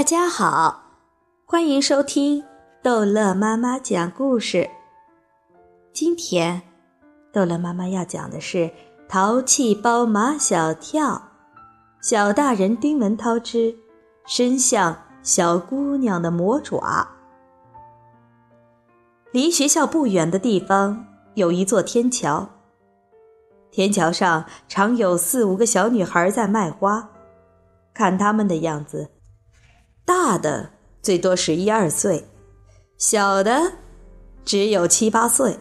大家好，欢迎收听逗乐妈妈讲故事。今天，逗乐妈妈要讲的是《淘气包马小跳》，小大人丁文涛之伸向小姑娘的魔爪。离学校不远的地方有一座天桥，天桥上常有四五个小女孩在卖花，看她们的样子。大的最多十一二岁，小的只有七八岁。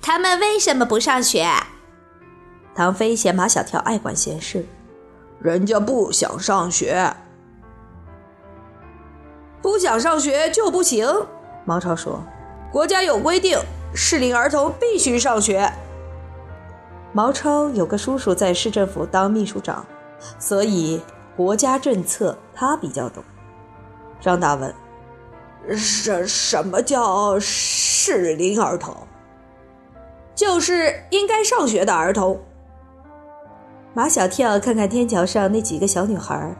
他们为什么不上学？唐飞嫌马小跳爱管闲事，人家不想上学，不想上学就不行。毛超说：“国家有规定，适龄儿童必须上学。”毛超有个叔叔在市政府当秘书长，所以国家政策他比较懂。张大问：“什什么叫适龄儿童？就是应该上学的儿童。”马小跳看看天桥上那几个小女孩，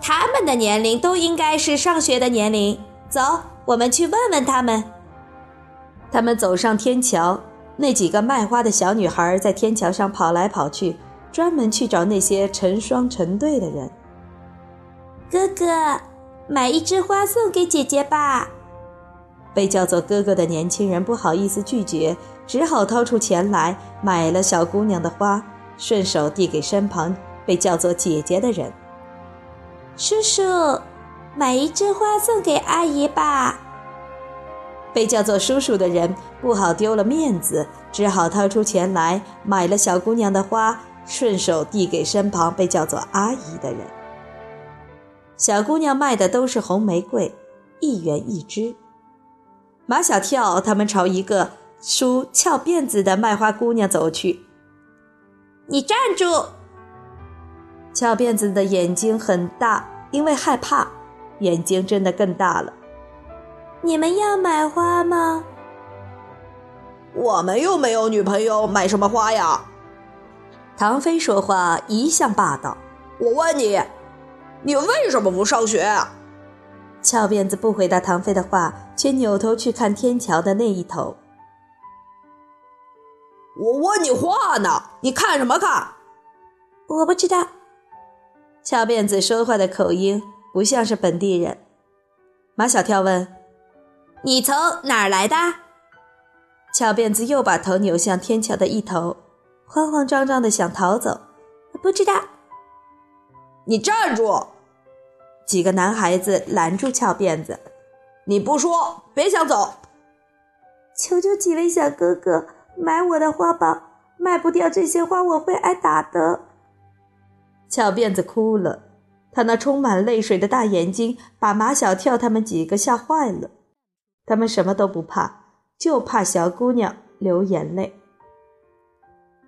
他们的年龄都应该是上学的年龄。走，我们去问问他们。他们走上天桥，那几个卖花的小女孩在天桥上跑来跑去，专门去找那些成双成对的人。哥哥。买一枝花送给姐姐吧。被叫做哥哥的年轻人不好意思拒绝，只好掏出钱来买了小姑娘的花，顺手递给身旁被叫做姐姐的人。叔叔，买一枝花送给阿姨吧。被叫做叔叔的人不好丢了面子，只好掏出钱来买了小姑娘的花，顺手递给身旁被叫做阿姨的人。小姑娘卖的都是红玫瑰，一元一支。马小跳他们朝一个梳翘辫子的卖花姑娘走去。你站住！翘辫子的眼睛很大，因为害怕，眼睛真的更大了。你们要买花吗？我们又没有女朋友，买什么花呀？唐飞说话一向霸道。我问你。你为什么不上学？翘辫子不回答唐飞的话，却扭头去看天桥的那一头。我问你话呢，你看什么看？我不知道。翘辫子说话的口音不像是本地人。马小跳问：“你从哪儿来的？”翘辫子又把头扭向天桥的一头，慌慌张张的想逃走。不知道。你站住！几个男孩子拦住翘辫子，你不说，别想走。求求几位小哥哥买我的花吧，卖不掉这些花我会挨打的。翘辫子哭了，他那充满泪水的大眼睛把马小跳他们几个吓坏了。他们什么都不怕，就怕小姑娘流眼泪。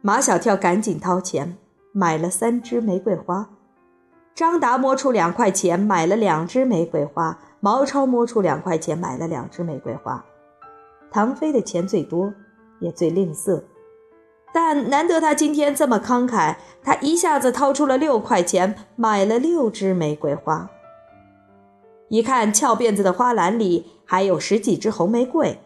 马小跳赶紧掏钱买了三支玫瑰花。张达摸出两块钱，买了两支玫瑰花；毛超摸出两块钱，买了两支玫瑰花。唐飞的钱最多，也最吝啬，但难得他今天这么慷慨，他一下子掏出了六块钱，买了六支玫瑰花。一看翘辫子的花篮里还有十几支红玫瑰，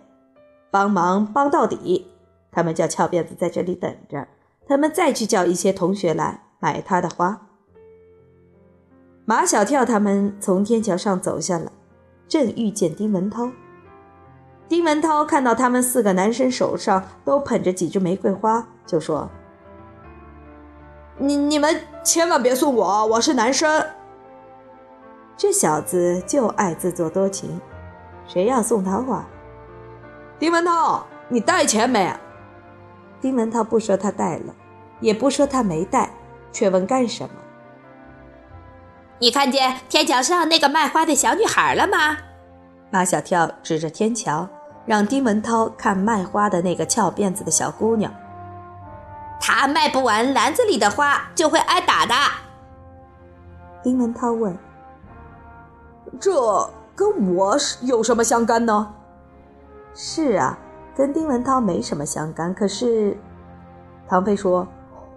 帮忙帮到底。他们叫翘辫子在这里等着，他们再去叫一些同学来买他的花。马小跳他们从天桥上走下来，正遇见丁文涛。丁文涛看到他们四个男生手上都捧着几支玫瑰花，就说：“你你们千万别送我，我是男生。”这小子就爱自作多情，谁要送他花？丁文涛，你带钱没？丁文涛不说他带了，也不说他没带，却问干什么。你看见天桥上那个卖花的小女孩了吗？马小跳指着天桥，让丁文涛看卖花的那个翘辫子的小姑娘。她卖不完篮子里的花，就会挨打的。丁文涛问：“这跟我有什么相干呢？”是啊，跟丁文涛没什么相干。可是，唐飞说：“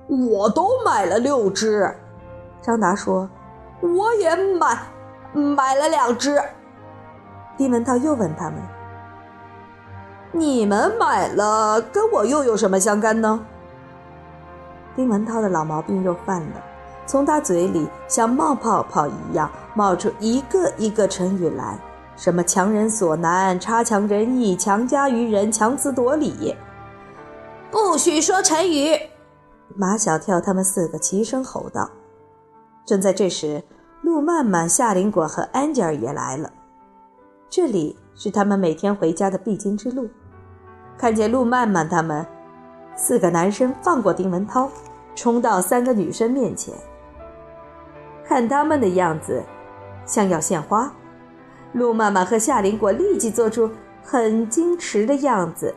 我都买了六只。”张达说。我也买，买了两只。丁文涛又问他们：“你们买了，跟我又有什么相干呢？”丁文涛的老毛病又犯了，从他嘴里像冒泡泡一样冒出一个一个成语来，什么强人所难、差强人意、强加于人、强词夺理。不许说成语！马小跳他们四个齐声吼道。正在这时，陆曼曼、夏林果和安吉尔也来了。这里是他们每天回家的必经之路。看见陆曼曼他们。四个男生放过丁文涛，冲到三个女生面前。看他们的样子，像要献花。陆曼曼和夏林果立即做出很矜持的样子，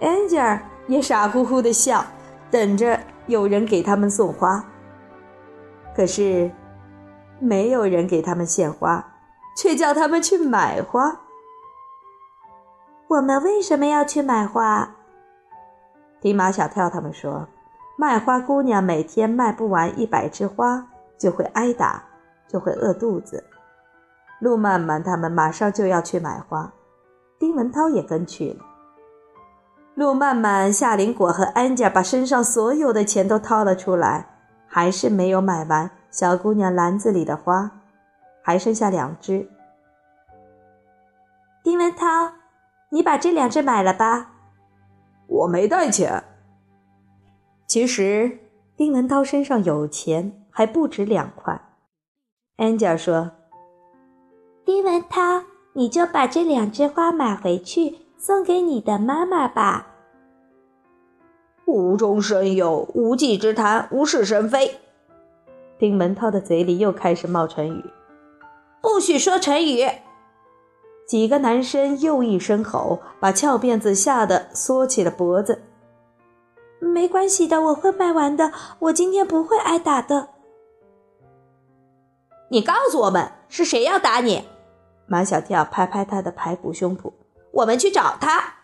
安吉尔也傻乎乎的笑，等着有人给他们送花。可是，没有人给他们献花，却叫他们去买花。我们为什么要去买花？听马小跳他们说，卖花姑娘每天卖不完一百枝花，就会挨打，就会饿肚子。陆曼曼他们马上就要去买花，丁文涛也跟去了。陆曼曼、夏林果和安家把身上所有的钱都掏了出来，还是没有买完小姑娘篮子里的花，还剩下两只。丁文涛，你把这两只买了吧。我没带钱。其实丁文涛身上有钱，还不止两块。安吉尔说：“丁文涛，你就把这两只花买回去，送给你的妈妈吧。”无中生有，无稽之谈，无事生非。丁文涛的嘴里又开始冒成语：“不许说成语。”几个男生又一声吼，把翘辫子吓得缩起了脖子。没关系的，我会卖完的。我今天不会挨打的。你告诉我们是谁要打你？马小跳拍拍他的排骨胸脯，我们去找他。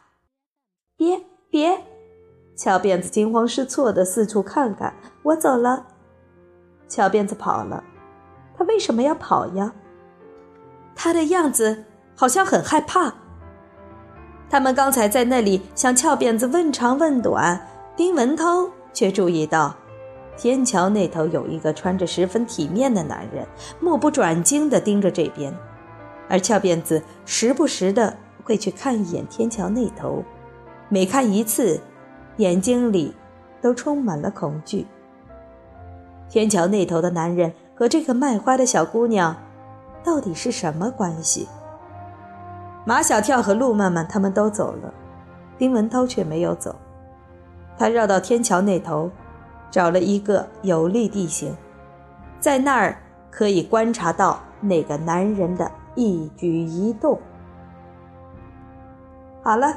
别别！翘辫子惊慌失措的四处看看。我走了。翘辫子跑了。他为什么要跑呀？他的样子。好像很害怕。他们刚才在那里向翘辫子问长问短，丁文涛却注意到，天桥那头有一个穿着十分体面的男人，目不转睛地盯着这边，而翘辫子时不时的会去看一眼天桥那头，每看一次，眼睛里都充满了恐惧。天桥那头的男人和这个卖花的小姑娘，到底是什么关系？马小跳和陆曼曼他们都走了，丁文涛却没有走。他绕到天桥那头，找了一个有利地形，在那儿可以观察到那个男人的一举一动。好了，